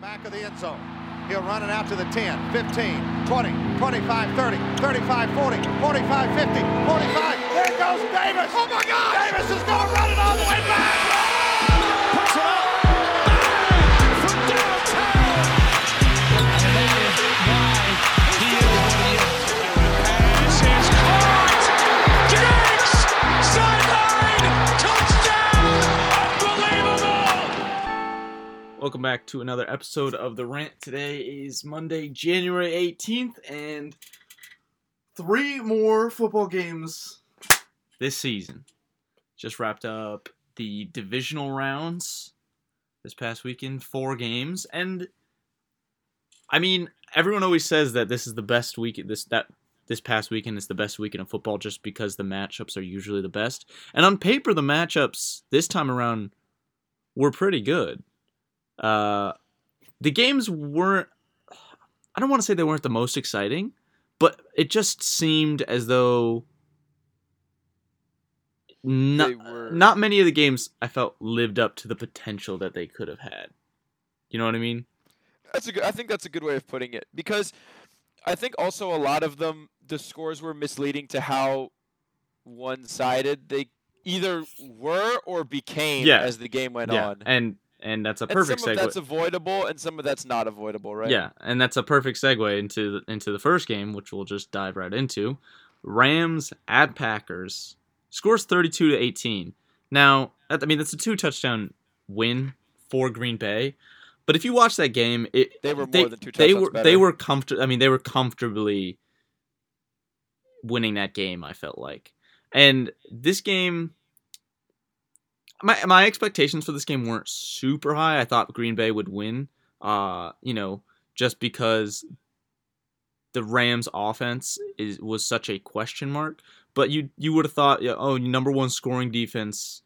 Back of the end zone. He'll run it out to the 10, 15, 20, 25, 30, 35, 40, 45, 50, 45. There goes Davis. Oh my God! Davis is going to run it all the way back. Welcome back to another episode of The Rant. Today is Monday, January 18th, and three more football games this season. Just wrapped up the divisional rounds this past weekend, four games, and I mean, everyone always says that this is the best week this that this past weekend is the best weekend of football just because the matchups are usually the best. And on paper the matchups this time around were pretty good. Uh, the games weren't. I don't want to say they weren't the most exciting, but it just seemed as though not not many of the games I felt lived up to the potential that they could have had. You know what I mean? That's a good. I think that's a good way of putting it because I think also a lot of them the scores were misleading to how one-sided they either were or became Yeah. as the game went yeah, on. and and that's a perfect some of segue. that's avoidable and some of that's not avoidable, right? Yeah, and that's a perfect segue into the, into the first game, which we'll just dive right into. Rams at Packers scores 32 to 18. Now, I mean that's a two touchdown win for Green Bay, but if you watch that game, it They were they, more than two touchdowns. they were they were comfortable. I mean, they were comfortably winning that game. I felt like, and this game. My, my expectations for this game weren't super high. I thought Green Bay would win. Uh, you know, just because the Rams offense is was such a question mark. But you you would have thought, oh, number one scoring defense,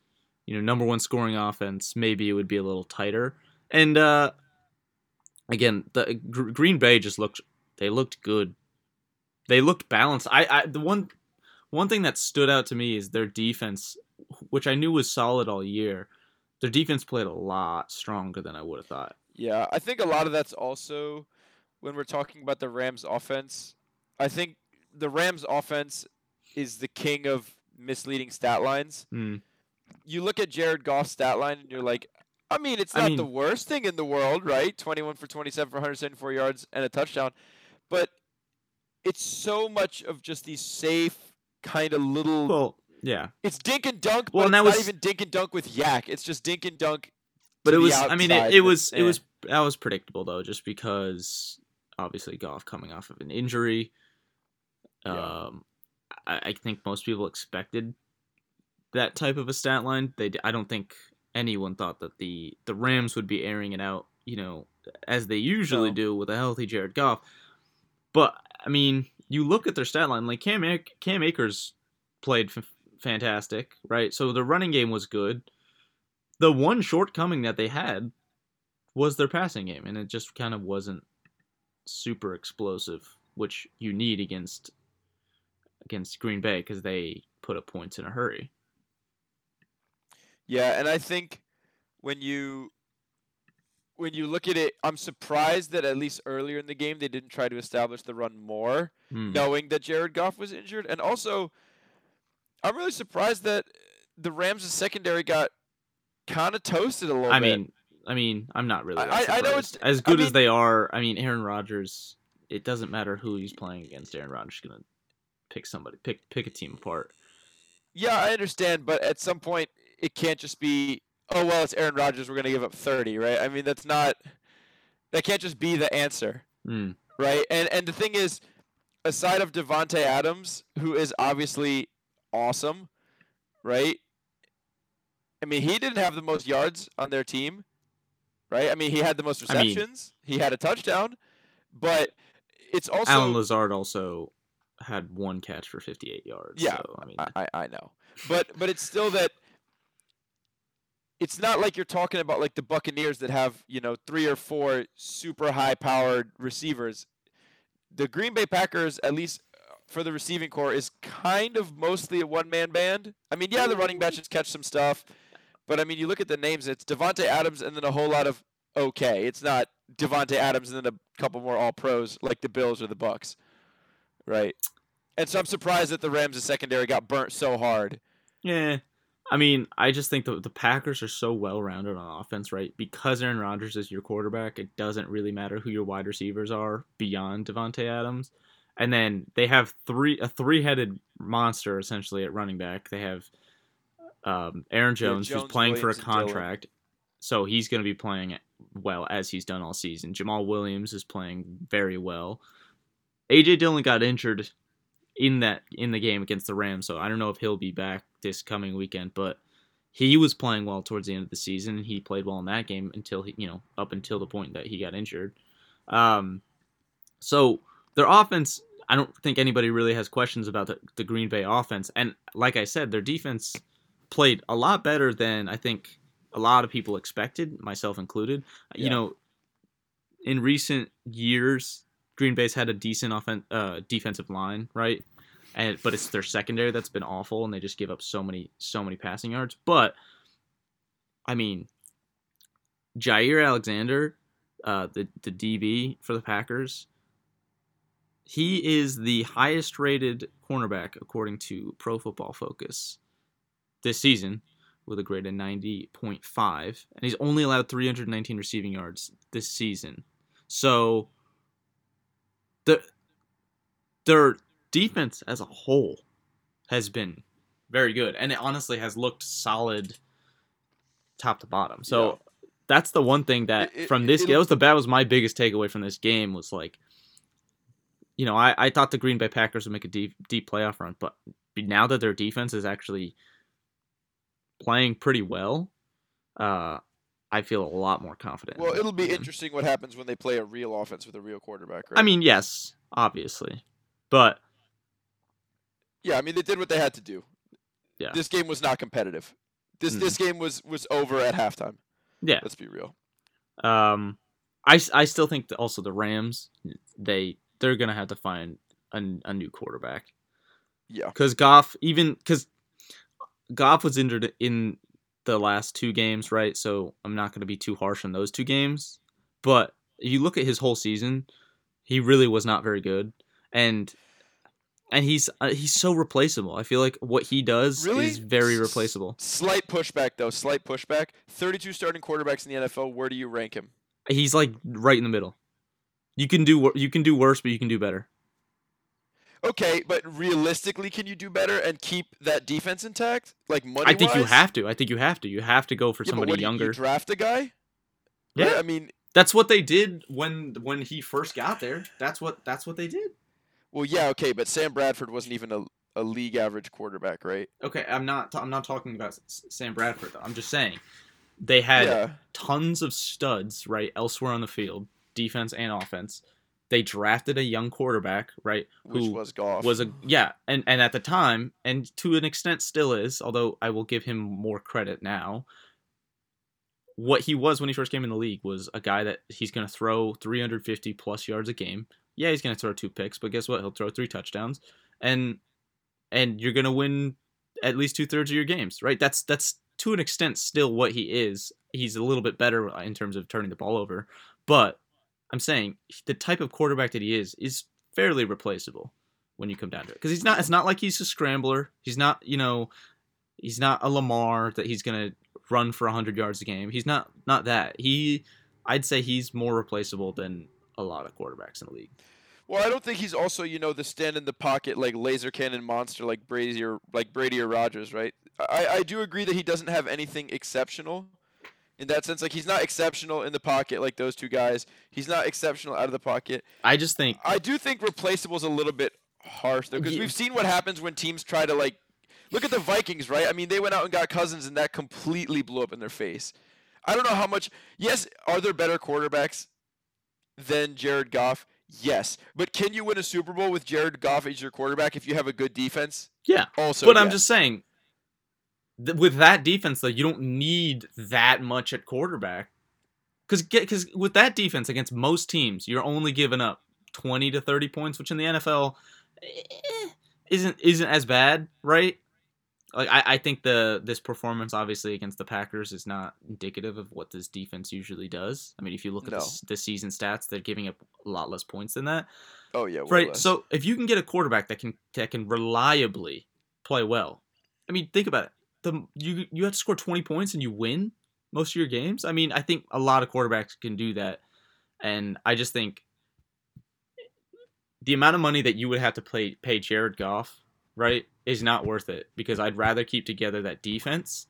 you know, number one scoring offense, maybe it would be a little tighter. And uh, again, the Gr- Green Bay just looked they looked good. They looked balanced. I, I the one one thing that stood out to me is their defense, which I knew was solid all year. Their defense played a lot stronger than I would have thought. Yeah, I think a lot of that's also when we're talking about the Rams offense. I think the Rams offense is the king of misleading stat lines. Hmm. You look at Jared Goff's stat line and you're like, I mean, it's I not mean- the worst thing in the world, right? 21 for 27 for 174 yards and a touchdown. But it's so much of just these safe kind of little Well, yeah, it's dink and dunk, Well, but and it's that not was- even dink and dunk with YAC. It's just dink and dunk but it was. I mean, it, it but, was. It was. That was predictable though, just because obviously Goff coming off of an injury. Yeah. Um, I, I think most people expected that type of a stat line. They, I don't think anyone thought that the the Rams would be airing it out, you know, as they usually No. do with a healthy Jared Goff. But I mean, you look at their stat line, like Cam Ak- Cam Akers played f- fantastic, right? So the running game was good. The one shortcoming that they had was their passing game, and it just kind of wasn't super explosive, which you need against against Green Bay because they put up points in a hurry. Yeah, and I think when you when you look at it, I'm surprised that at least earlier in the game they didn't try to establish the run more, Hmm. knowing that Jared Goff was injured. And also, I'm really surprised that the Rams' secondary got kind of toasted a little bit. I bit. mean, I mean, I'm not really. I- I- know it's- as I good as they are. I mean, Aaron Rodgers. It doesn't matter who he's playing against. Aaron Rodgers is gonna pick somebody, pick pick a team apart. yeah, I understand, but at some point it can't just be, oh well, it's Aaron Rodgers. We're gonna give up 30, right? I mean, that's not. That can't just be the answer. Hmm. right? And and the thing is, aside of Davante Adams, who is obviously awesome, right? I mean, he didn't have the most yards on their team, right? I mean, he had the most I mean- receptions. he had a touchdown, but it's also Allen Lazard also had one catch for 58 yards. Yeah, so, I mean, I, I know, but but it's still that. It's not like you're talking about like the Buccaneers that have you know three or four super high powered receivers. The Green Bay Packers, at least for the receiving corps, is kind of mostly a one man band. I mean, yeah, the running backs catch some stuff, but I mean, you look at the names. It's Davante Adams and then a whole lot of okay. It's not Davante Adams and then a couple more All Pros like the Bills or the Bucs, right? And so I'm surprised that the Rams' secondary got burnt so hard. Yeah. I mean, I just think the, the Packers are so well rounded on offense, right? Because Aaron Rodgers is your quarterback, it doesn't really matter who your wide receivers are beyond Davante Adams. And then they have three a three headed monster essentially at running back. They have um, Aaron Jones, Jones, who's playing Williams, for a contract, so he's going to be playing well as he's done all season. Jamaal Williams is playing very well. AJ Dillon got injured in that in the game against the Rams, so I don't know if he'll be back this coming weekend, but he was playing well towards the end of the season. He played well in that game until he, you know, up until the point that he got injured. Um, so their offense, I don't think anybody really has questions about the, the Green Bay offense. And like I said, their defense played a lot better than I think a lot of people expected, myself included. You know, in recent years, Green Bay's had a decent offen- uh, defensive line, right? And but it's their secondary that's been awful, and they just give up so many so many passing yards. But I mean, Jaire Alexander, uh, the the DB for the Packers, he is the highest rated cornerback according to Pro Football Focus this season with a grade of 90.5 and he's only allowed 319 receiving yards this season. So the their defense as a whole has been very good and it honestly has looked solid top to bottom. So Yeah. that's the one thing that It- it- from this it'll- that was the that was my biggest takeaway from this game was like you know, I, I thought the Green Bay Packers would make a deep deep playoff run, but now that their defense is actually playing pretty well, uh, I feel a lot more confident. Well, it'll be interesting what happens when they play a real offense with a real quarterback, right? I mean, yes, obviously, but yeah, I mean they did what they had to do. Yeah. This game was not competitive. This Mm. this game was was over at halftime. yeah, Let's be real. um, I, I still think that also the Rams they they're gonna have to find a, a new quarterback Yeah. because Goff even because Goff was injured in the last two games, right? So I'm not gonna be too harsh on those two games, but you look at his whole season, he really was not very good, and and he's uh, he's so replaceable. I feel like what he does Really? is very S- replaceable. Slight pushback though. Slight pushback. 32 starting quarterbacks in the NFL. Where do you rank him? He's like right in the middle. You can do you can do worse, but you can do better. Okay, but realistically, can you do better and keep that defense intact? Like money. I think you have to. I think you have to. You have to go for Yeah, somebody you- younger. You draft a guy. Yeah. Right? I mean, That's what they did when when he first got there. That's what that's what they did. well, yeah, okay, but Sam Bradford wasn't even a, a league average quarterback, right? Okay, I'm not I'm not talking about S- Sam Bradford though. I'm just saying they had yeah. tons of studs right elsewhere on the field, defense and offense. They drafted a young quarterback, right, Which who was Goff. was a yeah, and and at the time, and to an extent still is, although I will give him more credit now. What he was when he first came in the league was a guy that he's going to throw 350 plus yards a game. Yeah, he's going to throw two picks, but guess what? He'll throw three touchdowns, and and you're going to win at least two thirds of your games, right? That's that's to an extent still what he is. He's a little bit better in terms of turning the ball over, but I'm saying the type of quarterback that he is is fairly replaceable when you come down to it. Because he's not. It's not like he's a scrambler. He's not. You know, he's not a Lamar that he's gonna run for hundred yards a game. He's not. Not that. He. I'd say he's more replaceable than a lot of quarterbacks in the league. Well, I don't think he's also, you know, the stand in the pocket like laser cannon monster like Brady or like Brady or Rodgers, right? I, I do agree that he doesn't have anything exceptional in that sense. Like he's not exceptional in the pocket like those two guys. He's not exceptional out of the pocket. I just think. I do think replaceable is a little bit harsh though, because Ye- we've seen what happens when teams try to like look at the Vikings, right? I mean, they went out and got Cousins, and that completely blew up in their face. I don't know how much. Yes, are there better quarterbacks than Jared Goff? Yes, but can you win a Super Bowl with Jared Goff as your quarterback if you have a good defense? Yeah. Also, but I'm just saying. Th- With that defense, though, you don't need that much at quarterback. Because because with that defense against most teams, you're only giving up 20 to 30 points, which in the NFL eh, isn't isn't as bad, right? like I, I think the this performance obviously against the Packers is not indicative of what this defense usually does. I mean, if you look at No. the, the season stats, they're giving up a lot less points than that. Oh yeah, Right. less. So if you can get a quarterback that can that can reliably play well, I mean, think about it. The you you have to score twenty points and you win most of your games. I mean, I think a lot of quarterbacks can do that, and I just think the amount of money that you would have to pay pay Jared Goff, right, is not worth it because I'd rather keep together that defense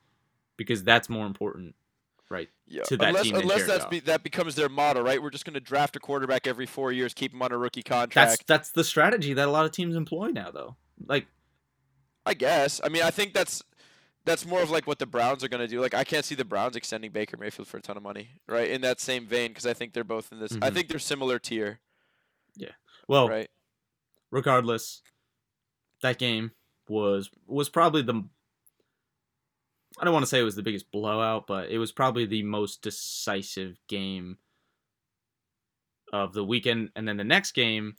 because that's more important, right? yeah. to that unless team unless that's be, that becomes their motto, right? We're just going to draft a quarterback every four years, keep him on a rookie contract. That's that's the strategy that a lot of teams employ now, though. Like I guess. I mean, I think that's that's more of like what the Browns are going to do. Like, I can't see the Browns extending Baker Mayfield for a ton of money, right? In that same vein, because I think they're both in this. I Mhm. think they're similar tier, Yeah. well, right? regardless, that game was was probably the I don't want to say it was the biggest blowout, but it was probably the most decisive game of the weekend. And then the next game,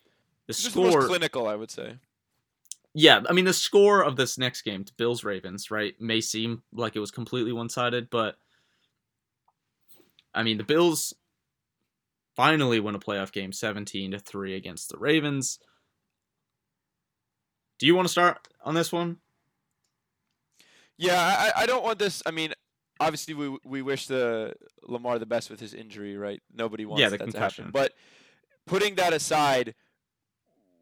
the most score, clinical, I would say. Yeah, I mean the score of this next game to Bills Ravens, right, may seem like it was completely one sided, but I mean the Bills finally win a playoff game, seventeen to three against the Ravens. Do you want to start on this one? Yeah, I, I don't want this. I mean, obviously, we we wish the Lamar the best with his injury, right? Nobody wants Yeah, the that to concussion. happen. But putting that aside,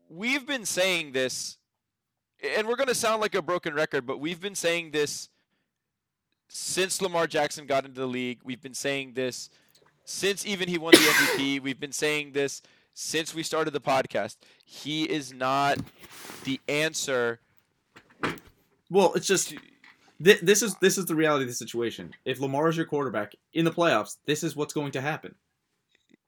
we've been saying this, and we're going to sound like a broken record, but we've been saying this since Lamar Jackson got into the league. We've been saying this since even he won the MVP. We've been saying this since we started the podcast. He is not the answer. Well, it's just th- this is this is the reality of the situation. If Lamar is your quarterback in the playoffs, this is what's going to happen.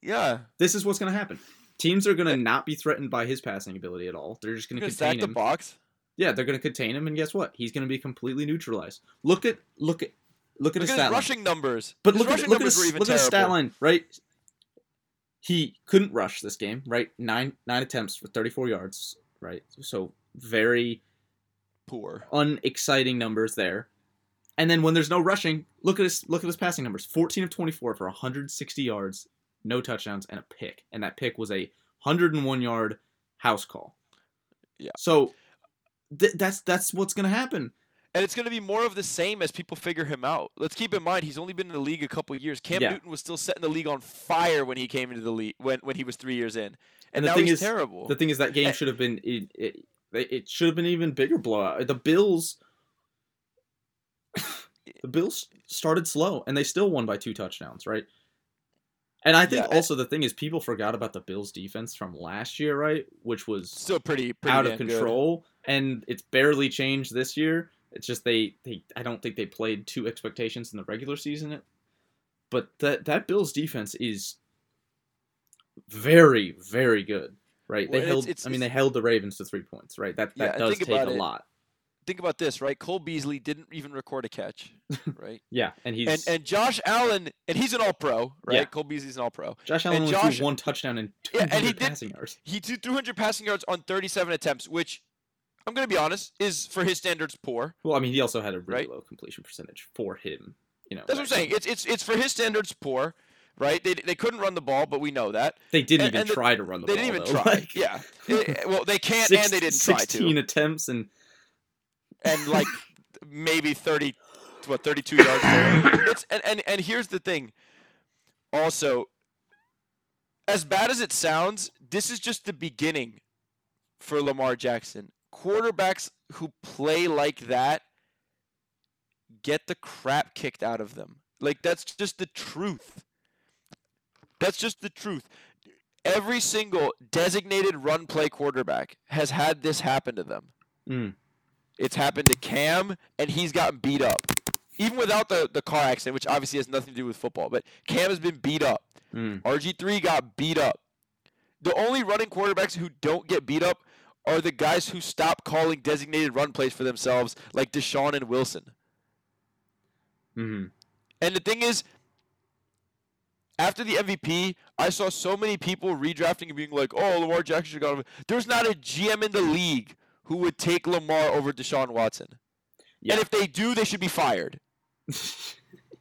Yeah, This is what's going to happen. Teams are going to not be threatened by his passing ability at all. They're just going to contain the him. box. Yeah, they're going to contain him, and guess what? He's going to be completely neutralized. Look at look at look at Look his at stat his line. rushing numbers. But his look at rushing look at his look at his stat line, right? He couldn't rush this game, right? Nine nine attempts for 34 yards, right? So very Poor. unexciting numbers there. And then when there's no rushing, look at his look at his passing numbers. 14 of 24 for 160 yards, no touchdowns, and a pick. And that pick was a 101 yard house call. Yeah. So th- that's that's what's gonna happen. And it's going to be more of the same as people figure him out. Let's keep in mind he's only been in the league a couple years. Cam Yeah. Newton was still setting the league on fire when he came into the league when, when he was three years in, and, And the thing is- terrible. The thing is that game should have been it, it, it should have been even bigger blowout. The Bills the Bills started slow and they still won by two touchdowns, right? And I think Yeah, also the thing is people forgot about the Bills defense from last year, right? Which was still pretty, pretty out of control. good. And it's barely changed this year. It's just they, they I don't think they played two expectations in the regular season. But that that Bills defense is very very good, right? Well, they held it's- it's- I mean they held the Ravens to 3 points, right? That that and does take a it. lot. Think about this, right? Cole Beasley didn't even record a catch, right? Yeah, and he's and and Josh Allen, and he's an All Pro, right? Yeah. Cole Beasley's an All Pro. Josh Allen and only Josh- threw one touchdown and Yeah, 200 and he did- passing yards. He threw 200 passing yards on 37 attempts, which I'm going to be honest is for his standards poor. Well, I mean, he also had a really Right. low completion percentage for him. You know, That's what I'm saying. It's it's it's for his standards poor, right? They they couldn't run the ball, but we know that. They didn't and- even and the- try to run the they ball. They didn't even though. try. Like, yeah. Eh, well, they can't six- and they didn't try 16 to. attempts and And like maybe 30 what 32 yards there. It's and, and and here's the thing. Also as bad as it sounds, this is just the beginning for Lamar Jackson. Quarterbacks who play like that get the crap kicked out of them. Like that's just the truth. That's just the truth. Every single designated run play quarterback has had this happen to them. Mm. It's happened to Cam, and he's gotten beat up. Even without the, the car accident, which obviously has nothing to do with football, but Cam has been beat up. Mm. RG3 got beat up. The only running quarterbacks who don't get beat up are the guys who stop calling designated run plays for themselves, like Deshaun and Wilson. hmm And the thing is, after the MVP, I saw so many people redrafting and being like, "Oh, Lamar Jackson should have got. There's not a GM in the league who would take Lamar over Deshaun Watson. Yeah. And if they do, they should be fired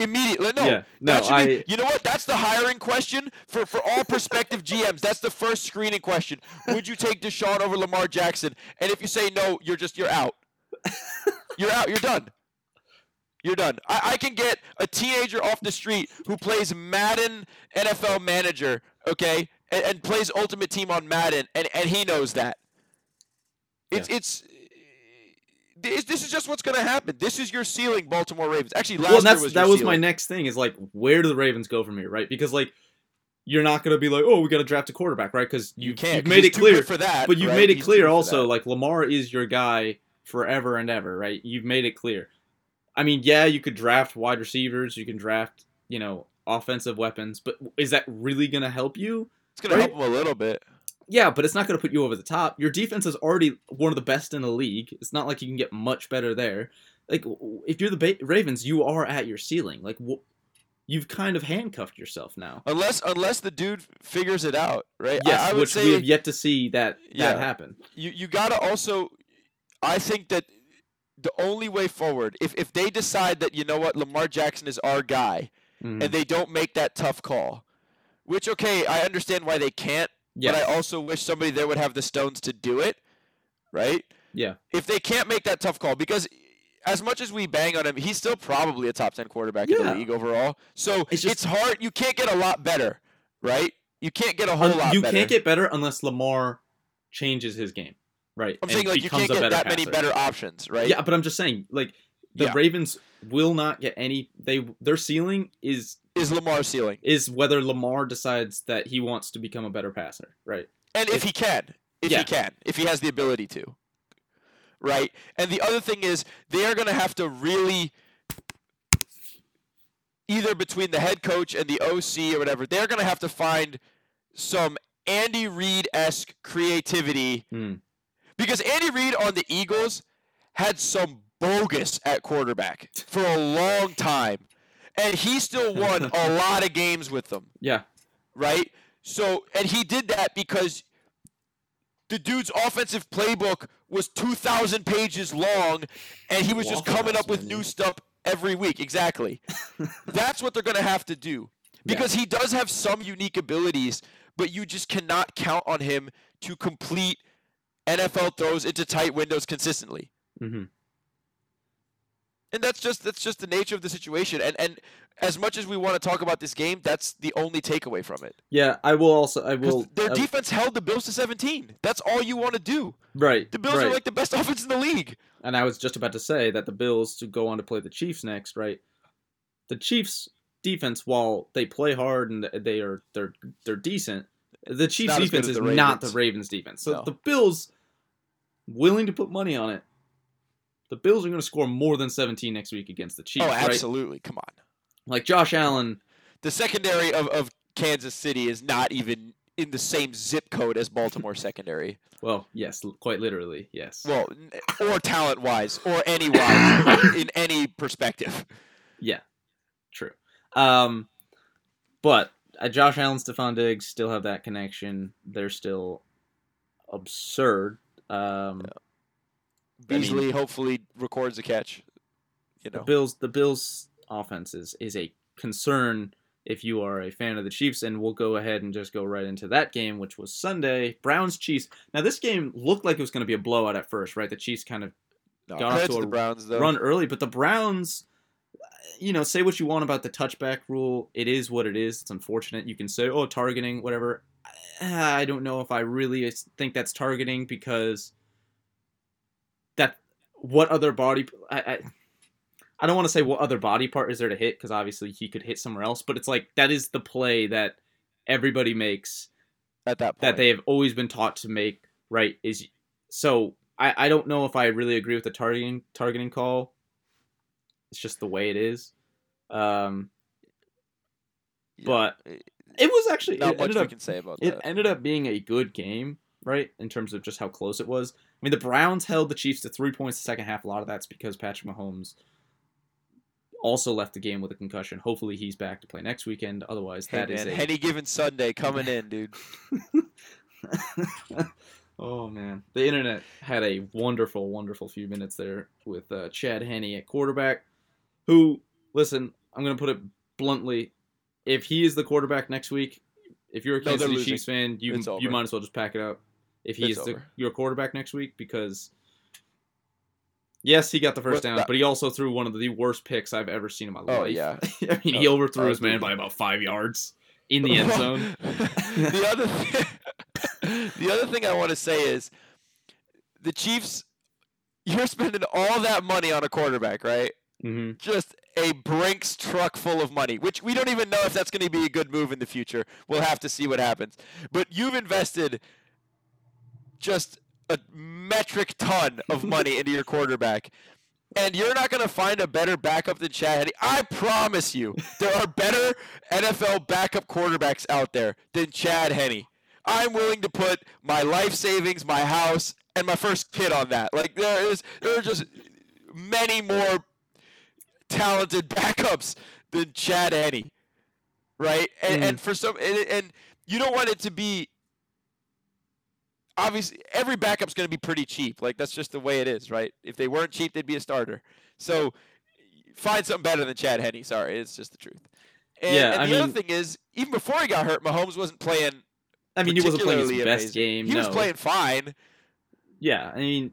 immediately. No, Yeah, no, should be- you know what? That's the hiring question for for all prospective GMs. That's the first screening question. Would you take Deshaun over Lamar Jackson? And if you say no, you're just you're out. You're out. You're done. You're done. I, I can get a teenager off the street who plays Madden NFL Manager, okay, and, and plays Ultimate Team on Madden, and, and he knows that. It's it's. This, this is just what's going to happen. This is your ceiling, Baltimore Ravens. Actually, last well, that's was that was my next thing. Is like, where do the Ravens go from here, right? Because like, you're not gonna be like, oh, we got to draft a quarterback, right? Because you, You can't. You've made it clear, for that. but you've right? made it He's clear also, like Lamar is your guy forever and ever, right? You've made it clear. I mean, yeah, you could draft wide receivers, you can draft, you know, offensive weapons, but is that really gonna help you? it's going to help him a little bit. Yeah, but it's not going to put you over the top. Your defense is already one of the best in the league. It's not like you can get much better there. Like if you're the ba- Ravens, you are at your ceiling. Like wh- you've kind of handcuffed yourself now. Unless unless the dude figures it out, right? I- Yes, I, would which say we have yet to see that Yeah. that happen. you you gotta also. I think that the only way forward, if if they decide that you know what Lamar Jackson is our guy, Mhm. and they don't make that tough call, which okay, I understand why they can't, Yes. but I also wish somebody there would have the stones to do it, right? yeah. If they can't make that tough call, because as much as we bang on him, he's still probably a top ten quarterback in the league overall. So It's just, it's, hard. You can't get a lot better, right? You can't get a whole Un- lot. you better. can't get better unless Lamar changes his game, right? I'm and saying like you can't get that many better options, right? Yeah, but I'm just saying, like the Yeah. Ravens will not get any. They their ceiling is Is Lamar ceiling, is whether Lamar decides that he wants to become a better passer, right? and if If- he can, if Yeah. he can, if he has the ability to, right? And the other thing is they are going to have to really. Either between the head coach and the OC or whatever, they're going to have to find some Andy Reid esque creativity Hmm. because Andy Reid on the Eagles had some bogus at quarterback for a long time, and he still won a lot of games with them, Yeah, right? So, and he did that because the dude's offensive playbook was 2,000 pages long, and he was just coming up with menu. new stuff every week. Exactly. That's what they're going to have to do because he does have some unique abilities, but you just cannot count on him to complete NFL throws into tight windows consistently. hmm And that's just that's just the nature of the situation. And and as much as we want to talk about this game, that's the only takeaway from it. yeah. I will also. i will. their uh, defense held the Bills to 17. That's all you want to do. right. The Bills right. are like the best offense in the league. And I was just about to say that the Bills to go on to play the Chiefs next, right? The Chiefs defense, while they play hard and they are they're they're decent, the Chiefs not as good defense is not the Ravens. Ravens defense. So No. the Bills willing to put money on it. The Bills are going to score more than 17 next week against the Chiefs, oh, right? absolutely. Come on. Like Josh Allen, The secondary of, of Kansas City is not even in the same zip code as Baltimore secondary. well, yes, quite literally, yes. Well, or talent wise, or any wise, in any perspective. Yeah, true. Um, but uh, Josh Allen, Stefon Diggs still have that connection. They're still absurd. Um, I mean- Beasley hopefully records a catch. You the Bills, the Bills' offense is, is a concern if you are a fan of the Chiefs, and we'll go ahead and just go right into that game, which was Sunday, Browns Chiefs. Now this game looked like it was going to be a blowout at first, right? The Chiefs kind of no, got off to a the Browns though. run early, but the Browns, you know, say what you want about the touchback rule. It is what it is. It's unfortunate. You can say, oh, targeting, whatever. I don't know if I really think that's targeting because what other body I, I, I don't want to say what other body part is there to hit because obviously he could hit somewhere else, but it's like that is the play that everybody makes at that point. that they have always been taught to make right is so I, I don't know if I really agree with the targeting targeting call. It's just the way it is. Um, Yeah, but it- was actually not it much we up can say about it that. ended up being a good game, right? In terms of just how close it was. I mean, the Browns held the Chiefs to three points the second half. A lot of that's because Patrick Mahomes also left the game with a concussion. Hopefully, he's back to play next weekend. Otherwise, Hey, that is man, a any given Sunday coming in, dude. Oh man, the internet had a wonderful, wonderful few minutes there with uh, Chad Henne at quarterback. Who, listen, I'm gonna put it bluntly, if he is the quarterback next week, if you're a Kansas they're City losing. Chiefs fan, you you might as well just pack it up. If he's the, your quarterback next week, because yes, he got the first down, but he also threw one of the worst picks I've ever seen in my life. Oh, yeah. I mean, he Oh, overthrew oh, his man dude. by about five yards in the end zone. the other thing, the other thing I want to say is the Chiefs. You're spending all that money on a quarterback, right? hmm Just a Brinks truck full of money, which we don't even know if that's going to be a good move in the future. We'll have to see what happens. But you've invested just a metric ton of money into your quarterback. And you're not going to find a better backup than Chad Henne. I promise you, there are better NFL backup quarterbacks out there than Chad Henne. I'm willing to put my life savings, my house, and my first kid on that. Like there is, there are just many more talented backups than Chad Henne, right? And, and mm. for some, and, and you don't want it to be. Obviously, every backup's going to be pretty cheap. Like that's just the way it is, right? If they weren't cheap, they'd be a starter. So find something better than Chad Henne. Sorry, it's just the truth. And, Yeah, and the other thing is, even before he got hurt, Mahomes wasn't playing. I mean, he wasn't playing his particularly best game. He was playing fine. Yeah, I mean,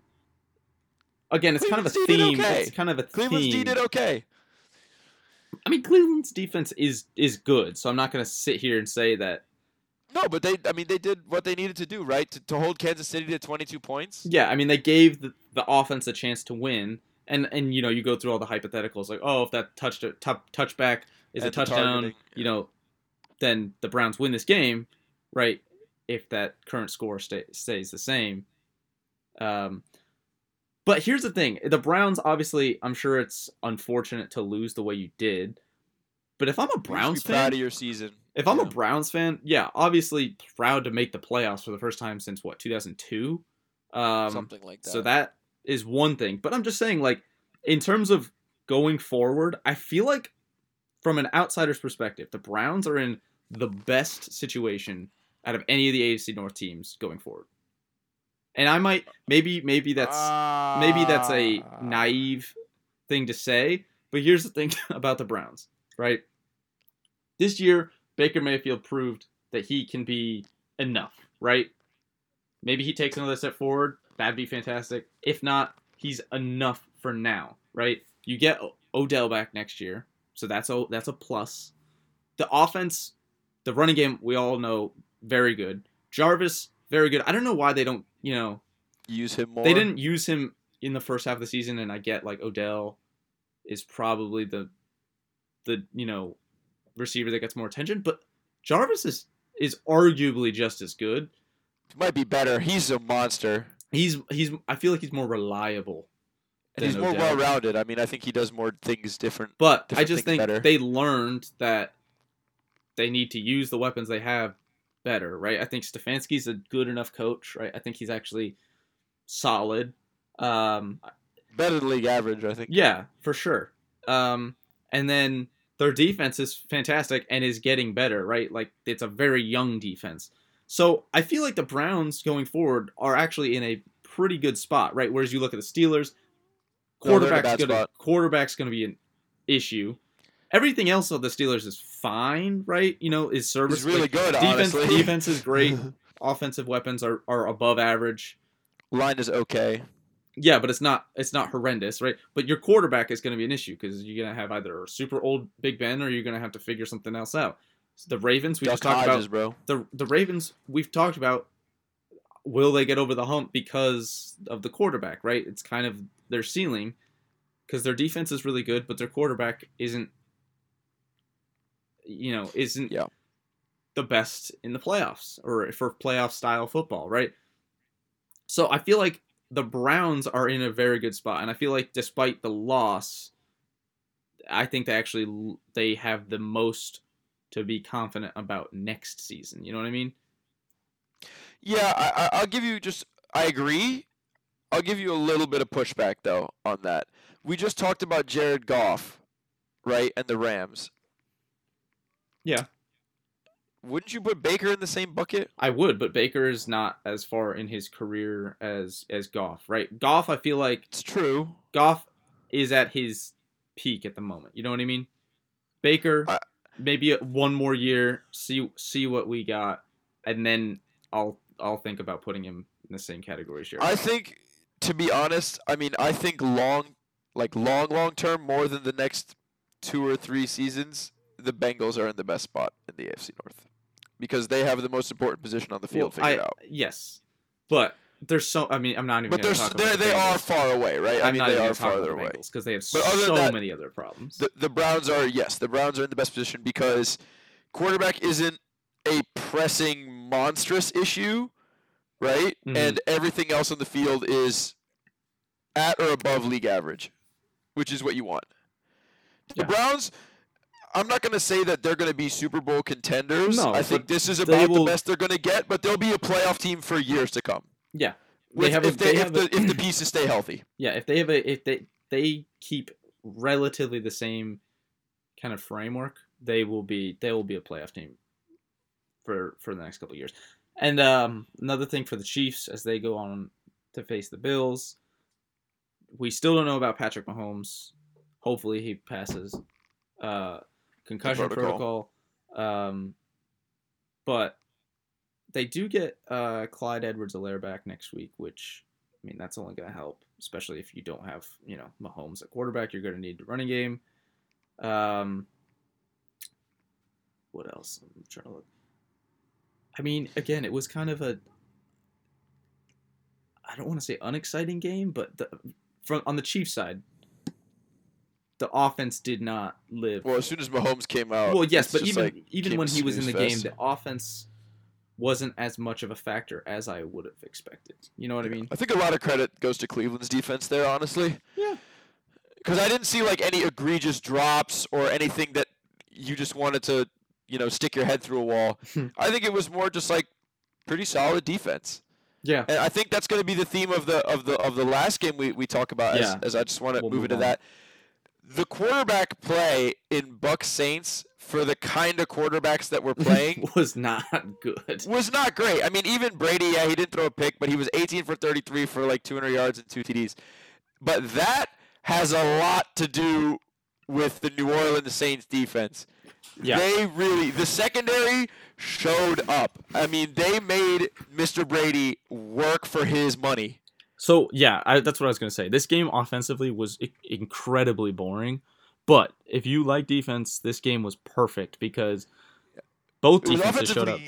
again, it's kind of a Cleveland's theme. okay. It's kind of a Cleveland's D did okay. I mean, Cleveland's defense is is good, so I'm not going to sit here and say that. No, but they, I mean, they did what they needed to do, right? To, to hold Kansas City to 22 points. Yeah, I mean, they gave the, the offense a chance to win, and and you know, you go through all the hypotheticals like, oh, if that touch t- touchback is a And touchdown, you know, then the Browns win this game, right? If that current score stay, stays the same. Um, but here's the thing: the Browns, obviously, I'm sure it's unfortunate to lose the way you did. But if I'm a Browns fan, proud of your season. If I'm a Browns fan, yeah, obviously proud to make the playoffs for the first time since what 2002. Um, something like that. so that is one thing. But I'm just saying, like, in terms of going forward, I feel like from an outsider's perspective, the Browns are in the best situation out of any of the AFC North teams going forward. And I might maybe maybe that's maybe that's a Ah. naive thing to say, but here's the thing about the Browns, right? This year, Baker Mayfield proved that he can be enough, right? Maybe he takes another step forward. That'd be fantastic. If not, he's enough for now, right? You get O- Odell back next year, so that's a that's a plus. The offense, the running game, we all know very good. Jarvis, very good. I don't know why they don't, you know, use him more. they didn't use him in the first half of the season, and I get like Odell is probably the the you know receiver that gets more attention, but Jarvis is is arguably just as good. Might be better. He's a monster. He's he's I feel like he's more reliable. And he's more well-rounded. I mean, I think he does more things different. But I just think better. they learned that they need to use the weapons they have better, right? I think Stefanski's a good enough coach, right? I think he's actually solid. Um, Better than league average, I think. Yeah, for sure. Um, and then their defense is fantastic and is getting better, right? Like it's a very young defense. So I feel like the Browns going forward are actually in a pretty good spot, right? Whereas you look at the Steelers, No, they're in a quarterback's bad gonna spot. quarterback's gonna be an issue. Everything else of the Steelers is fine, right? You know, is service really like, good, defense. honestly. Defense is great. Offensive weapons are, are above average. Line is okay. Yeah, but it's not it's not horrendous, right? But your quarterback is going to be an issue because you're going to have either a super old Big Ben or you're going to have to figure something else out. The Ravens we Duck just talked Hodges, about bro. the the Ravens we've talked about. Will they get over the hump because of the quarterback? Right, it's kind of their ceiling because their defense is really good, but their quarterback isn't. You know, isn't Yeah. the best in the playoffs or for playoff style football, right? So I feel like the Browns are in a very good spot, and I feel like despite the loss, I think they actually they have the most to be confident about next season. You know what I mean? Yeah, I, I'll give you just. I agree. I'll give you a little bit of pushback though on that. We just talked about Jared Goff, right, and the Rams. Yeah. Wouldn't you put Baker in the same bucket? I would, but Baker is not as far in his career as as Goff, right? Goff, I feel like It's true. Goff is at his peak at the moment. You know what I mean? Baker, maybe one more year, see see what we got, and then I'll I'll think about putting him in the same category as. I think, to be honest, I mean, I think long, like long, long term, more than the next two or three seasons, the Bengals are in the best spot in the AFC North because they have the most important position on the field Well, figured I- out. Yes, but there's so. I mean, I'm not even. But they're, they about the they are far away, right? I I'm mean, not they are farther away. because they have But so that, many other problems. The the Browns are yes, the Browns are in the best position because quarterback isn't a pressing monstrous issue, right? Mhm. And everything else on the field is at or above league average, which is what you want. The Yeah. Browns I'm not going to say that they're going to be Super Bowl contenders. No, I think this is about will- the best they're going to get, but they'll be a playoff team for years to come. yeah, With, they have a, if, they, they if, have the, a, if the pieces stay healthy. yeah if they have a if they they keep relatively the same kind of framework, they will be they will be a playoff team for for the next couple of years. And um, another thing for the Chiefs as they go on to face the Bills, we still don't know about Patrick Mahomes. Hopefully, he passes uh, concussion protocol. protocol. Um, but they do get uh, Clyde Edwards-Helaire back next week, which I mean that's only going to help, especially if you don't have you know Mahomes at quarterback. You're going to need the running game. Um, what else? I'm trying to look. I mean, again, it was kind of a. I don't want to say unexciting game, but the, from on the Chiefs side, the offense did not live. Well, as soon as Mahomes came out. Well, yes, but even like even when he was in the snooze game, the offense wasn't as much of a factor as I would have expected. You know what I mean? I think a lot of credit goes to Cleveland's defense there, honestly. Yeah. Because I didn't see like any egregious drops or anything that you just wanted to, you know, stick your head through a wall. I think it was more just like pretty solid defense, Yeah. and I think that's going to be the theme of the of the of the last game we, we talk about. As, Yeah. as I just want to We'll move move into on. that. The quarterback play in Buck Saints for the kind of quarterbacks that we're playing was not good. was not great. I mean, even Brady, yeah, he didn't throw a pick, but he was 18 for 33 for like 200 yards and two TDs. But that has a lot to do with the New Orleans Saints defense. Yeah. They really, the secondary showed up. I mean, they made Mr. Brady work for his money. So yeah, I, that's what I was gonna say. This game offensively was I- incredibly boring, but if you like defense, this game was perfect because both defenses showed up.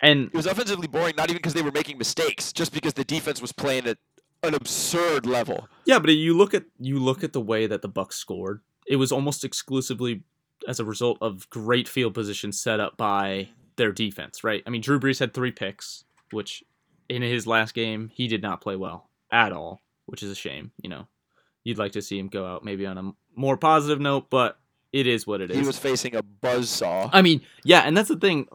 And it was offensively boring, not even because they were making mistakes, just because the defense was playing at an absurd level. yeah, but you look at you look at the way that the Bucs scored. It was almost exclusively as a result of great field position set up by their defense, right? I mean, Drew Brees had three picks, which in his last game he did not play well at all, which is a shame. You know, you'd like to see him go out maybe on a more positive note, but it is what it is. He was facing a buzzsaw. I mean, yeah, and that's the thing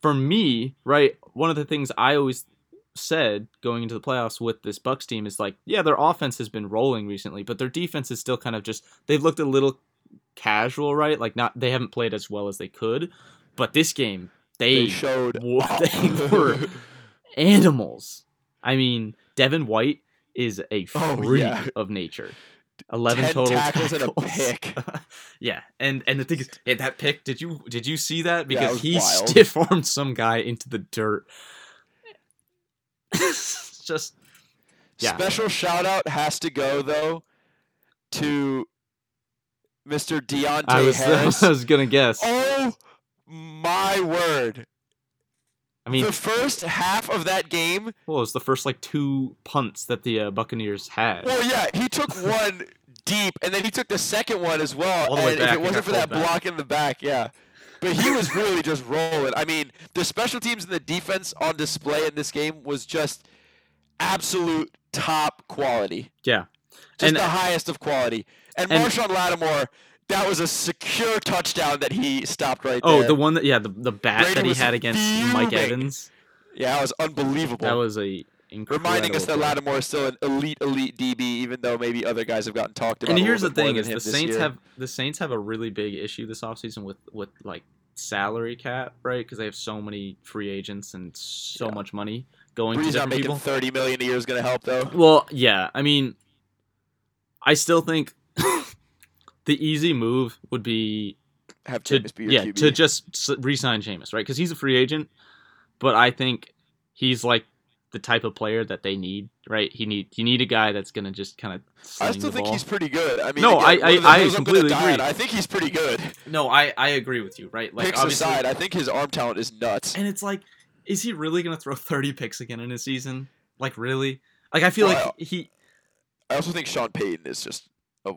for me, right? One of the things I always said going into the playoffs with this Bucs team is like, yeah, their offense has been rolling recently, but their defense is still kind of just they've looked a little casual, right? Like not they haven't played as well as they could. But this game, they, they showed they were animals. I mean, Devin White is a Oh, freak yeah. of nature. Eleven total tackles and a pick. yeah, and and the thing is, yeah, that pick. Did you did you see that? Because was he wild. stiff armed some guy into the dirt. Just yeah. Special shout out has to go though to Mr. Deonte I was Harris. I was gonna guess. oh my word! I mean, the first half of that game. well, it was the first like two punts that the uh, Buccaneers had. Well, yeah, he took one deep, and then he took the second one as well. All the way and back, if it wasn't for that back. block in the back, yeah. But he was really just rolling. I mean, the special teams and the defense on display in this game was just absolute top quality. yeah, just And- the highest of quality. And, and- Marshon Lattimore, that was a secure touchdown that he stopped right Oh, there. Oh, the one that yeah, the the bat Brady that he had against Mike. Evans. yeah, that was unbelievable. That was a incredible reminding us that. Lattimore is still an elite, elite DB, even though maybe other guys have gotten talked about. And here's the thing: is the Saints year. have the Saints have a really big issue this offseason with with like salary cap, right? Because they have so many free agents and so Yeah. much money going Brees to different making people. thirty million a year is going to help though. Well, yeah. I mean, I still think the easy move would be Have to Jameis be your yeah QB. to just re-sign Jameis, right? Because he's a free agent, but I think he's like the type of player that they need, right? He need you need a guy that's gonna just kind of. I still think he's pretty good. I mean, No, again, I- one of the I- I completely agree. I think he's pretty good. no. I I agree with you, right? Like Picks obviously, aside, I think his arm talent is nuts. and it's like, is he really gonna throw thirty picks again in a season? Like really? Like I feel Well, like he. I also think Sean Payton is just a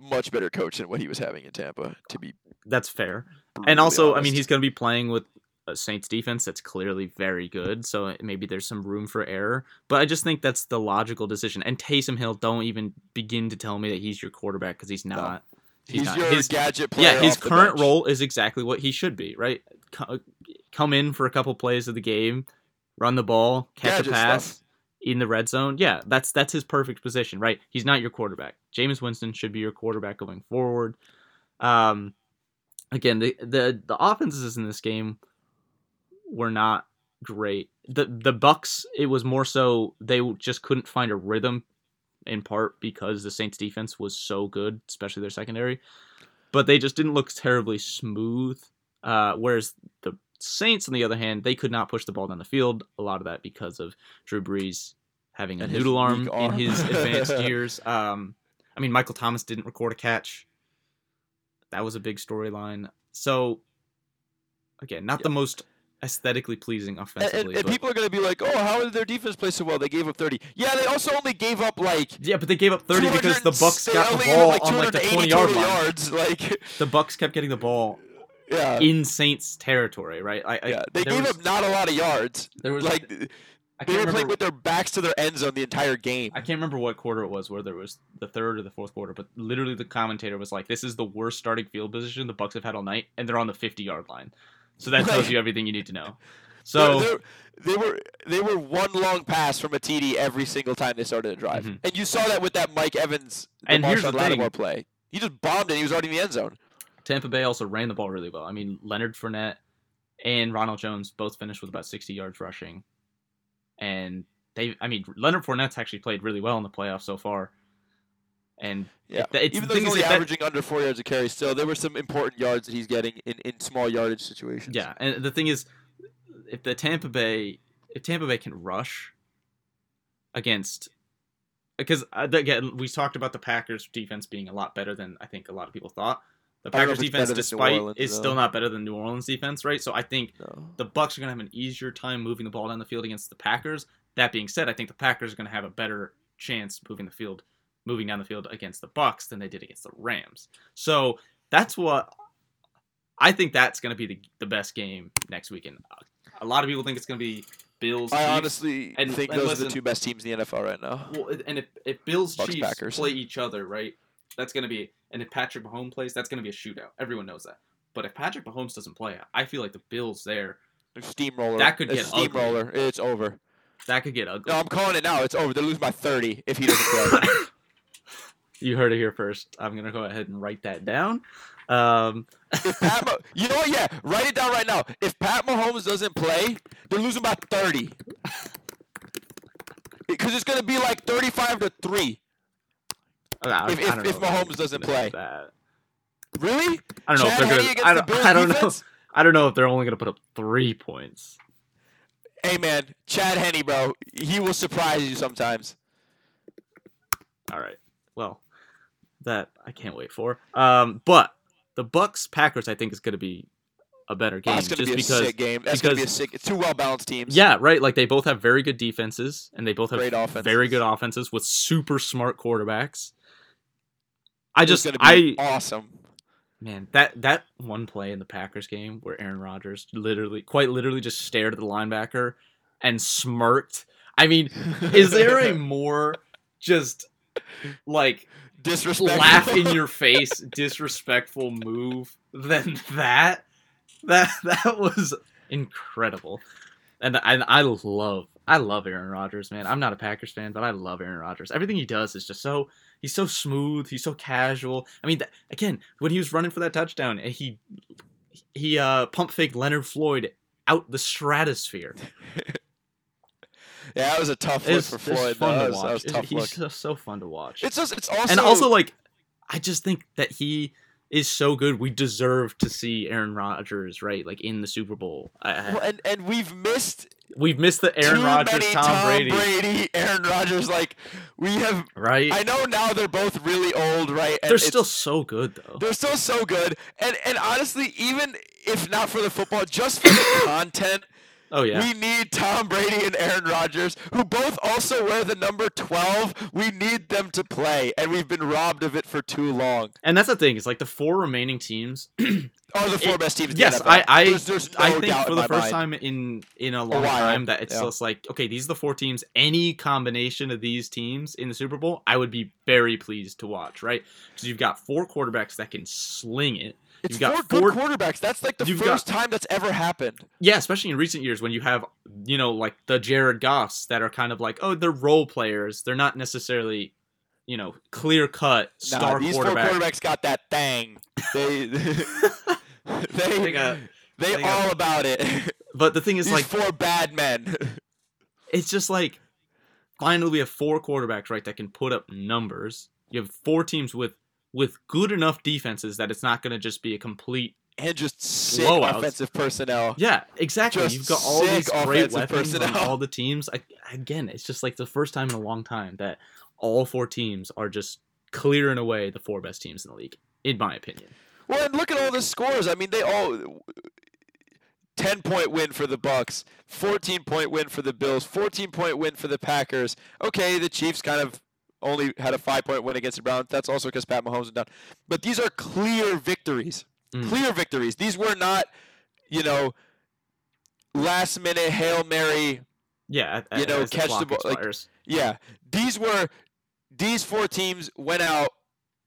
much better coach than what he was having in Tampa. To be That's fair. and also, I mean, he's going to be playing with a Saints defense that's clearly very good. So maybe there's some room for error. But I just think that's the logical decision. And Taysom Hill, don't even begin to tell me that he's your quarterback because he's not. he's, not. your His- gadget player. Yeah, his current bench. role is exactly what he should be, right? Come in for a couple plays of the game, run the ball, catch Gadget a pass stuff. in the red zone. Yeah, that's that's his perfect position, right? He's not your quarterback. Jameis Winston should be your quarterback going forward. Um, again, the the the offenses in this game were not great. the The Bucs, it was more so they just couldn't find a rhythm, in part because the Saints defense was so good, especially their secondary. But they just didn't look terribly smooth. Uh, whereas the Saints, on the other hand, they could not push the ball down the field. A lot of that because of Drew Brees having a noodle arm, weak in his advanced years. Um, I mean, Michael Thomas didn't record a catch. That was a big storyline. So, again, not the most aesthetically pleasing And, offensively. and, and but- people are going to be like, "Oh, how did their defense play so well? They gave up 30." Yeah, they also only gave up like yeah, but they gave up 30 because the Bucs got the only gave up, ball like on like the 280 20 yard line. yards. Like, The Bucs kept getting the ball yeah, in Saints territory, right? I, I yeah, they gave was, up not a lot of yards. there was Like, they were playing with their backs to their end zone the entire game. I can't remember what quarter it was, whether it was the third or the fourth quarter, but literally the commentator was like, "This is the worst starting field position the Bucs have had all night, and they're on the 50 yard line." So that tells you everything you need to know. So they're- they were they were one long pass from a TD every single time they started a drive, Mhm. and you saw that with that Mike Evans And here's Marshon the thing. Lattimore play. He just bombed it. He was already in the end zone. Tampa Bay also ran the ball really well. I mean, Leonard Fournette and Ronald Jones both finished with about 60 yards rushing, and they, I mean, Leonard Fournette's actually played really well in the playoffs so far. And Yeah, it- even though he's only if that- averaging under four yards a carry, still there were some important yards that he's getting in, in small yardage situations. Yeah, and the thing is, if the Tampa Bay, if Tampa Bay can rush against, because uh, again we talked about the Packers defense being a lot better than I think a lot of people thought. The I don't know Packers defense, better than New despite Orleans, is still not better than New Orleans defense, right? So I think No. the Bucs are gonna have an easier time moving the ball down the field against the Packers. That being said, I think the Packers are gonna have a better chance moving the field, moving down the field against the Bucs than they did against the Rams. So that's what I think. That's gonna be the the best game next weekend. A lot of people think it's gonna be Bills. I Chiefs. honestly And- think and those are the two best teams in the NFL right now. Well, and if, if Bills Bucs, Chiefs Packers. play each other, right, that's going to be, and if Patrick Mahomes plays, that's going to be a shootout. Everyone knows that. But if Patrick Mahomes doesn't play, I feel like the Bills there, Steamroller. That could get ugly. steamroller. It's over. that could get ugly. No, I'm calling it now. It's over. They lose by 30 if he doesn't play. You heard it here first. I'm going to go ahead and write that down. Um, Ma- you know what? Yeah, write it down right now. If Pat Mahomes doesn't play, they're losing by 30. Because it's gonna be like 35 to three. I, If- I if- if if Mahomes doesn't play. that. Really? I don't know Chad if they're going to. I don't, Bills I don't know. I don't know if they're only going to put up three points. Hey man, Chad Henne, bro, he will surprise you sometimes. All right. Well, that I can't wait for. Um, but the Bucs Packers, I think, is going to be a better Oh, game That's gonna be a because. sick game. That's gonna be a sick. It's two well balanced teams. Yeah, right. Like they both have very good defenses, and they both have Great offenses. very good offenses with super smart quarterbacks. I just, gonna I awesome. man, that that one play in the Packers game where Aaron Rodgers literally, quite literally, just stared at the linebacker and smirked. I mean, is there a more just like Disrespectful. laugh in your face disrespectful move than that that that was incredible and I, I love i love aaron rodgers man i'm not a packers fan but i love aaron rodgers everything he does is just so he's so smooth he's so casual i mean that, again when he was running for that touchdown and he he uh pump faked Leonard Floyd out the stratosphere. Yeah, that was a tough look It's, for Floyd. fun That to was, that watch. was a It's- tough He's look. just so fun to watch. It's just it's also and also like I just think that he is so good. We deserve to see Aaron Rodgers right, like in the Super Bowl. I, Well, and and we've missed we've missed the Aaron Rodgers, many Tom, Brady, Aaron Rodgers. Like we have. right? I know now they're both really old, right? And They're still so good though. they're still so good. And and honestly, even if not for the football, just for the content, Oh yeah, we need Tom Brady and Aaron Rodgers, who both also wear the number twelve. We need them to play, and we've been robbed of it for too long. and that's the thing. is like the four remaining teams. Are oh, the four It- best teams? In yes. I I, There's, there's no I think for the first mind. time in in a long while, time that it's yeah. just like okay, these are the four teams. Any combination of these teams in the Super Bowl, I would be very pleased to watch. Right? Because you've got four quarterbacks that can sling it. It's You've got four, four- good quarterbacks. That's like the first got- time that's ever happened. Yeah, especially in recent years when you have, you know, like the Jared Goffs that are kind of like, oh, they're role players. They're not necessarily, you know, clear cut Nah, star these quarterback. four quarterbacks got that thing. They they They got- they, they got- all about it. but the thing is, these like, four bad men. it's just like, finally we have four quarterbacks, right, that can put up numbers. You have four teams with with good enough defenses that it's not going to just be a complete. and just sick Blowouts. offensive personnel. Yeah, exactly. Just You've got all these great offensive weapons on personnel. all the teams. I, again, it's just like the first time in a long time that all four teams are just clearing away the four best teams in the league, in my opinion. Well, and look at all the scores. I mean, they all 10 point win for the Bucs, 14 point win for the Bills, 14 point win for the Packers. Okay, the Chiefs kind of only had a 5 point win against the Browns. That's also because Pat Mahomes is down. But these are clear victories. Mm. Clear victories. These were not, you know, last minute Hail Mary Yeah, You know, as the catch the ball, like- Yeah, these were these four teams went out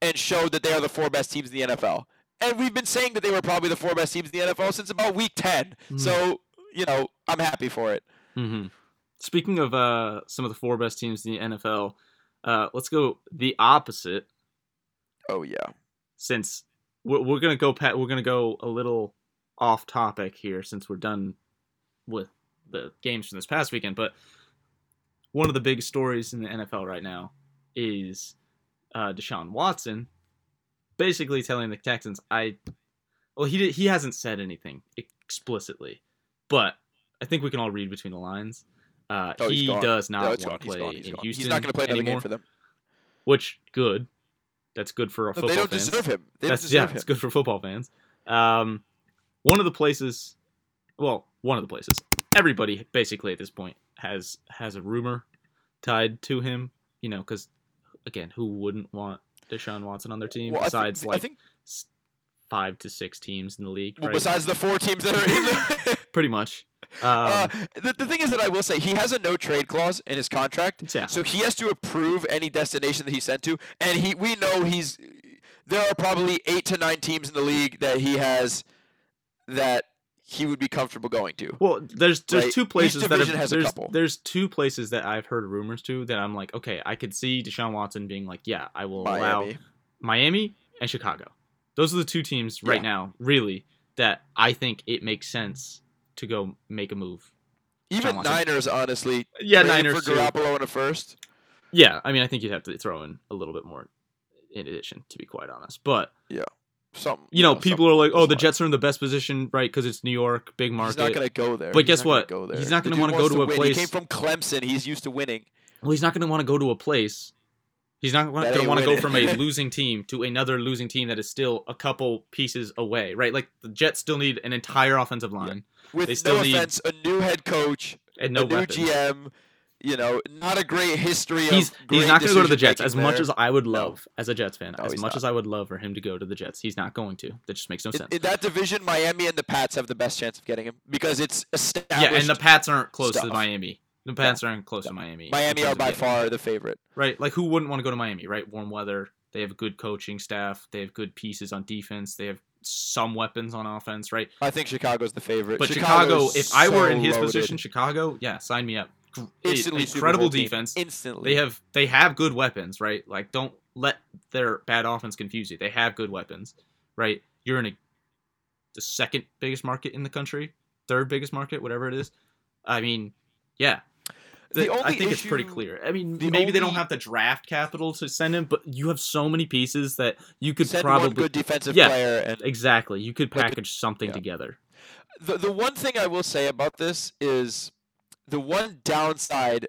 and showed that they are the four best teams in the NFL. And we've been saying that they were probably the four best teams in the NFL since about week 10. Mhm. So, you know, I'm happy for it. Mm-hmm. Speaking of uh, some of the four best teams in the NFL, uh, let's go the opposite. Oh yeah. Since we're, we're gonna go, Pat, we're gonna go a little off topic here since we're done with the games from this past weekend. But one of the big stories in the NFL right now is uh, Deshaun Watson basically telling the Texans, "I." Well, he did, he hasn't said anything explicitly, but I think we can all read between the lines. Uh, Oh, he does not it's want to play. He's in. Houston He's not going to play another anymore, game for them. which good. That's good for a No, football they don't fans. deserve him. They That's don't yeah, him. it's good for football fans. Um, one of the places, well, one of the places. Everybody basically at this point has has a rumor tied to him. You know, because again, who wouldn't want Deshaun Watson on their team Well, I besides think, like I think five to six teams in the league? well, right? besides the four teams that are in the pretty much. Um, Uh, the, the thing is that I will say he has a no trade clause in his contract, yeah. so he has to approve any destination that he's sent to, and he we know he's there are probably eight to nine teams in the league that he has that he would be comfortable going to. Well, there's there's Right. two places that have, there's there's two places that I've heard rumors to that I'm like, okay, I could see Deshaun Watson being like, yeah, I will allow Miami. Miami and Chicago. Those are the two teams right Yeah. now, really, that I think it makes sense to go make a move. Even Niners, honestly. Yeah, Niners for too. Garoppolo in a first. Yeah, I mean, I think you'd have to throw in a little bit more in addition, to be quite honest. But yeah, Something. you know, people are like, oh, the. Jets are in the best position, right? Because it's New York, big market." He's market. not going to go there. But He's guess what? Go there. He's not gonna wanna go wants to a win. place- He came from Clemson. He's used to winning. Well, he's not going to want to go to a place. He's not going to want to go from a losing team to another losing team that is still a couple pieces away, right? Like the Jets still need an entire offensive line With They still no need- a new head coach, and no a new weapons. GM. You know, not a great history He's of. he's not going to go to the Jets as much there. as I would No. love as a Jets fan. No, as much not. as I would love for him to go to the Jets, he's not going to. That just makes no In, sense. in that division, Miami and the Pats have the best chance of getting him because it's established. Yeah, and the Pats aren't close to. Miami. The Pats aren't close to Miami. Miami are by far the favorite. right. Like who wouldn't want to go to Miami? Right, warm weather. They have a good coaching staff. They have good pieces on defense. They have some weapons on offense. Right. I think Chicago's the favorite. But Chicago, if I were in his loaded. position, Chicago, yeah, sign me up. Instantly incredible team. defense. Instantly, They have they have good weapons, right? Like don't let their bad offense confuse you. They have good weapons, right? You're in a the second biggest market in the country, third biggest market, whatever it is. I mean, yeah. The The- I only think it's pretty clear. I mean, the maybe they don't have the draft capital to send him, but you have so many pieces that you could Send probably one good defensive Yeah. player and exactly. You could Like, package something yeah. together. the the one thing I will say about this is the one downside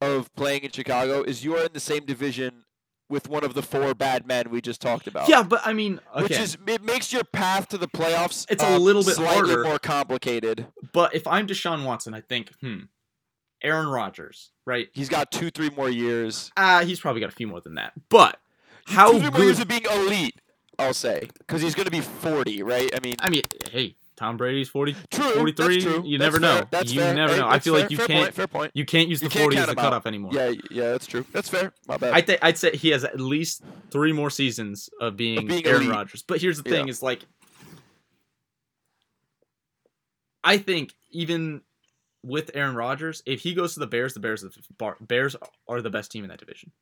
of playing in Chicago is you are in the same division with one of the four bad men we just talked about. Yeah, but I mean, okay. Which is it makes your path to the playoffs It's a um, little bit slightly harder. more complicated. but if I'm Deshaun Watson, I think, hmm, Aaron Rodgers, right? He's got two, three more years. Uh, he's probably got a few more than that. But how two, three more years of being elite, I'll say, because he's going to be 40, right? I mean, I mean, hey, Tom Brady's 40, true. 43. True. You never know. That's you fair. never Hey, know. I feel fair. like you fair can't Point, fair point. you can't use the You can't 40 as out. cutoff anymore. Yeah, yeah, that's true. That's fair. My bad. I think I'd say he has at least three more seasons of being, being Aaron. Rodgers. But here's the Yeah. thing: is like, I think even with Aaron Rodgers, if he goes to the Bears, the Bears, are the Bears are the best team in that division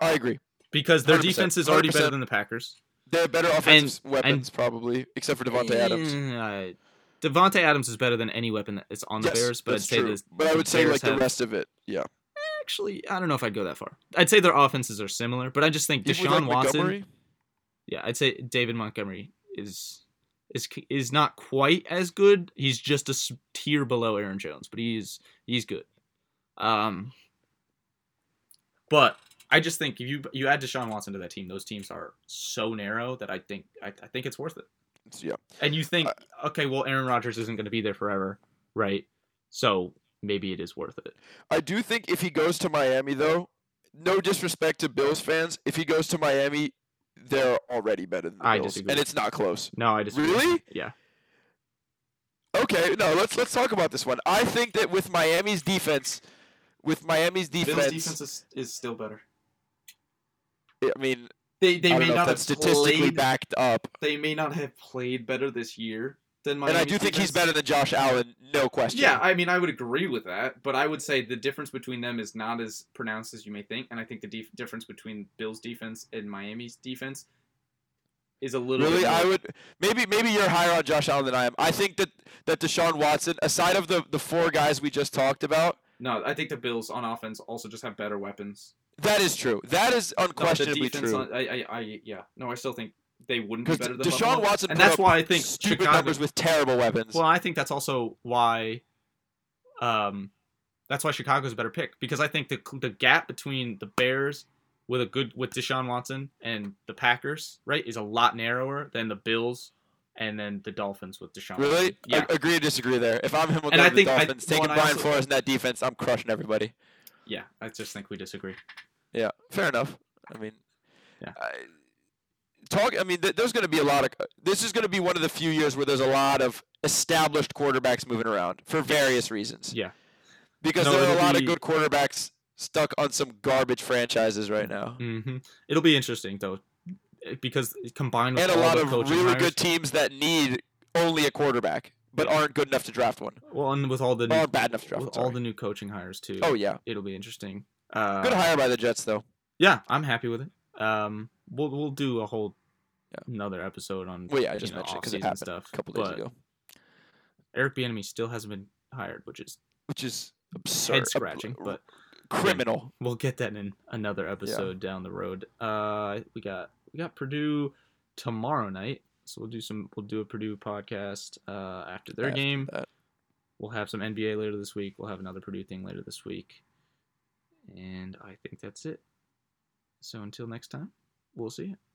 I agree. because their 100%, defense is already better than the Packers. They're better offensive weapons, probably, except for Davante Adams. Uh, Davante Adams is better than any weapon that is on the Yes, Bears, but I'd say true. this. But I would say Bears like the rest of it, yeah. Actually, I don't know if I'd go that far. I'd say their offenses are similar, but I just think Deshaun like, Watson. Montgomery, Yeah, I'd say David Montgomery is is is not quite as good. He's just a tier below Aaron Jones, but he's he's good. Um, but I just think if you you add Deshaun Watson to that team, those teams are so narrow that I think I, I think it's worth it. yeah. And you think, okay, well, Aaron Rodgers isn't going to be there forever, right? So maybe it is worth it. I do think if he goes to Miami, though, no disrespect to Bills fans, if he goes to Miami, they're already better than the I Bills, disagree. and it's not close. No, I disagree. Really? Yeah. Okay, no, let's let's talk about this one. I think that with Miami's defense, with Miami's defense, is, is still better. I mean, They they I don't may know if not have statistically played, backed up, They may not have played better this year than Miami. and I do think he's better than Josh Allen, no question. Yeah, I mean, I would agree with that, but I would say the difference between them is not as pronounced as you may think, and I think the def- difference between Bills' defense and Miami's defense is a little. Really, bit I would maybe maybe you're higher on Josh Allen than I am. I think that that Deshaun Watson, aside of the the four guys we just talked about, No, I think the Bills on offense also just have better weapons. that is true. That is No, unquestionably defense true. on- I, I, I, yeah. No, I still think they wouldn't be better than Deshaun Buffalo. Watson, and that's why I think stupid Chicago, numbers with terrible weapons. Well, I think that's also why, um, that's why Chicago's a better pick because I think the the gap between the Bears with a good with Deshaun Watson and the Packers right is a lot narrower than the Bills and then the Dolphins with Deshaun. really, Watson. Yeah. I agree or disagree there. If I'm him with And I the think I- Dolphins, well, taking Brian also- Flores in that defense, I'm crushing everybody. yeah. I just think we disagree. Yeah, fair enough. I mean, Yeah. I, talk. I mean, th- there's going to be a lot of. This is going to be one of the few years where there's a lot of established quarterbacks moving around for various reasons. Yeah. Because No, there are a lot be- of good quarterbacks stuck on some garbage franchises right now, hmm It'll be interesting though because combined with and a lot of really hires, good teams that need only a quarterback but aren't good enough to draft one. well, and with all the new, bad enough to draft. with all the new coaching hires too. oh yeah, it'll be interesting. Uh, good hire by the Jets though. Yeah, I'm happy with it. Um, we'll we'll do a whole Yeah. another episode on Well, yeah, I just know, mentioned because it off-season happened stuff a couple days ago, Eric Bieniemy still hasn't been hired, which is which is absurd, head scratching. ab- But criminal. we'll get that in another episode down the road. Uh, we got we got Purdue tomorrow night, so we'll do some we'll do a Purdue podcast uh, after their After game. that. We'll have some NBA later this week. We'll have another Purdue thing later this week, and I think that's it. So until next time, we'll see you.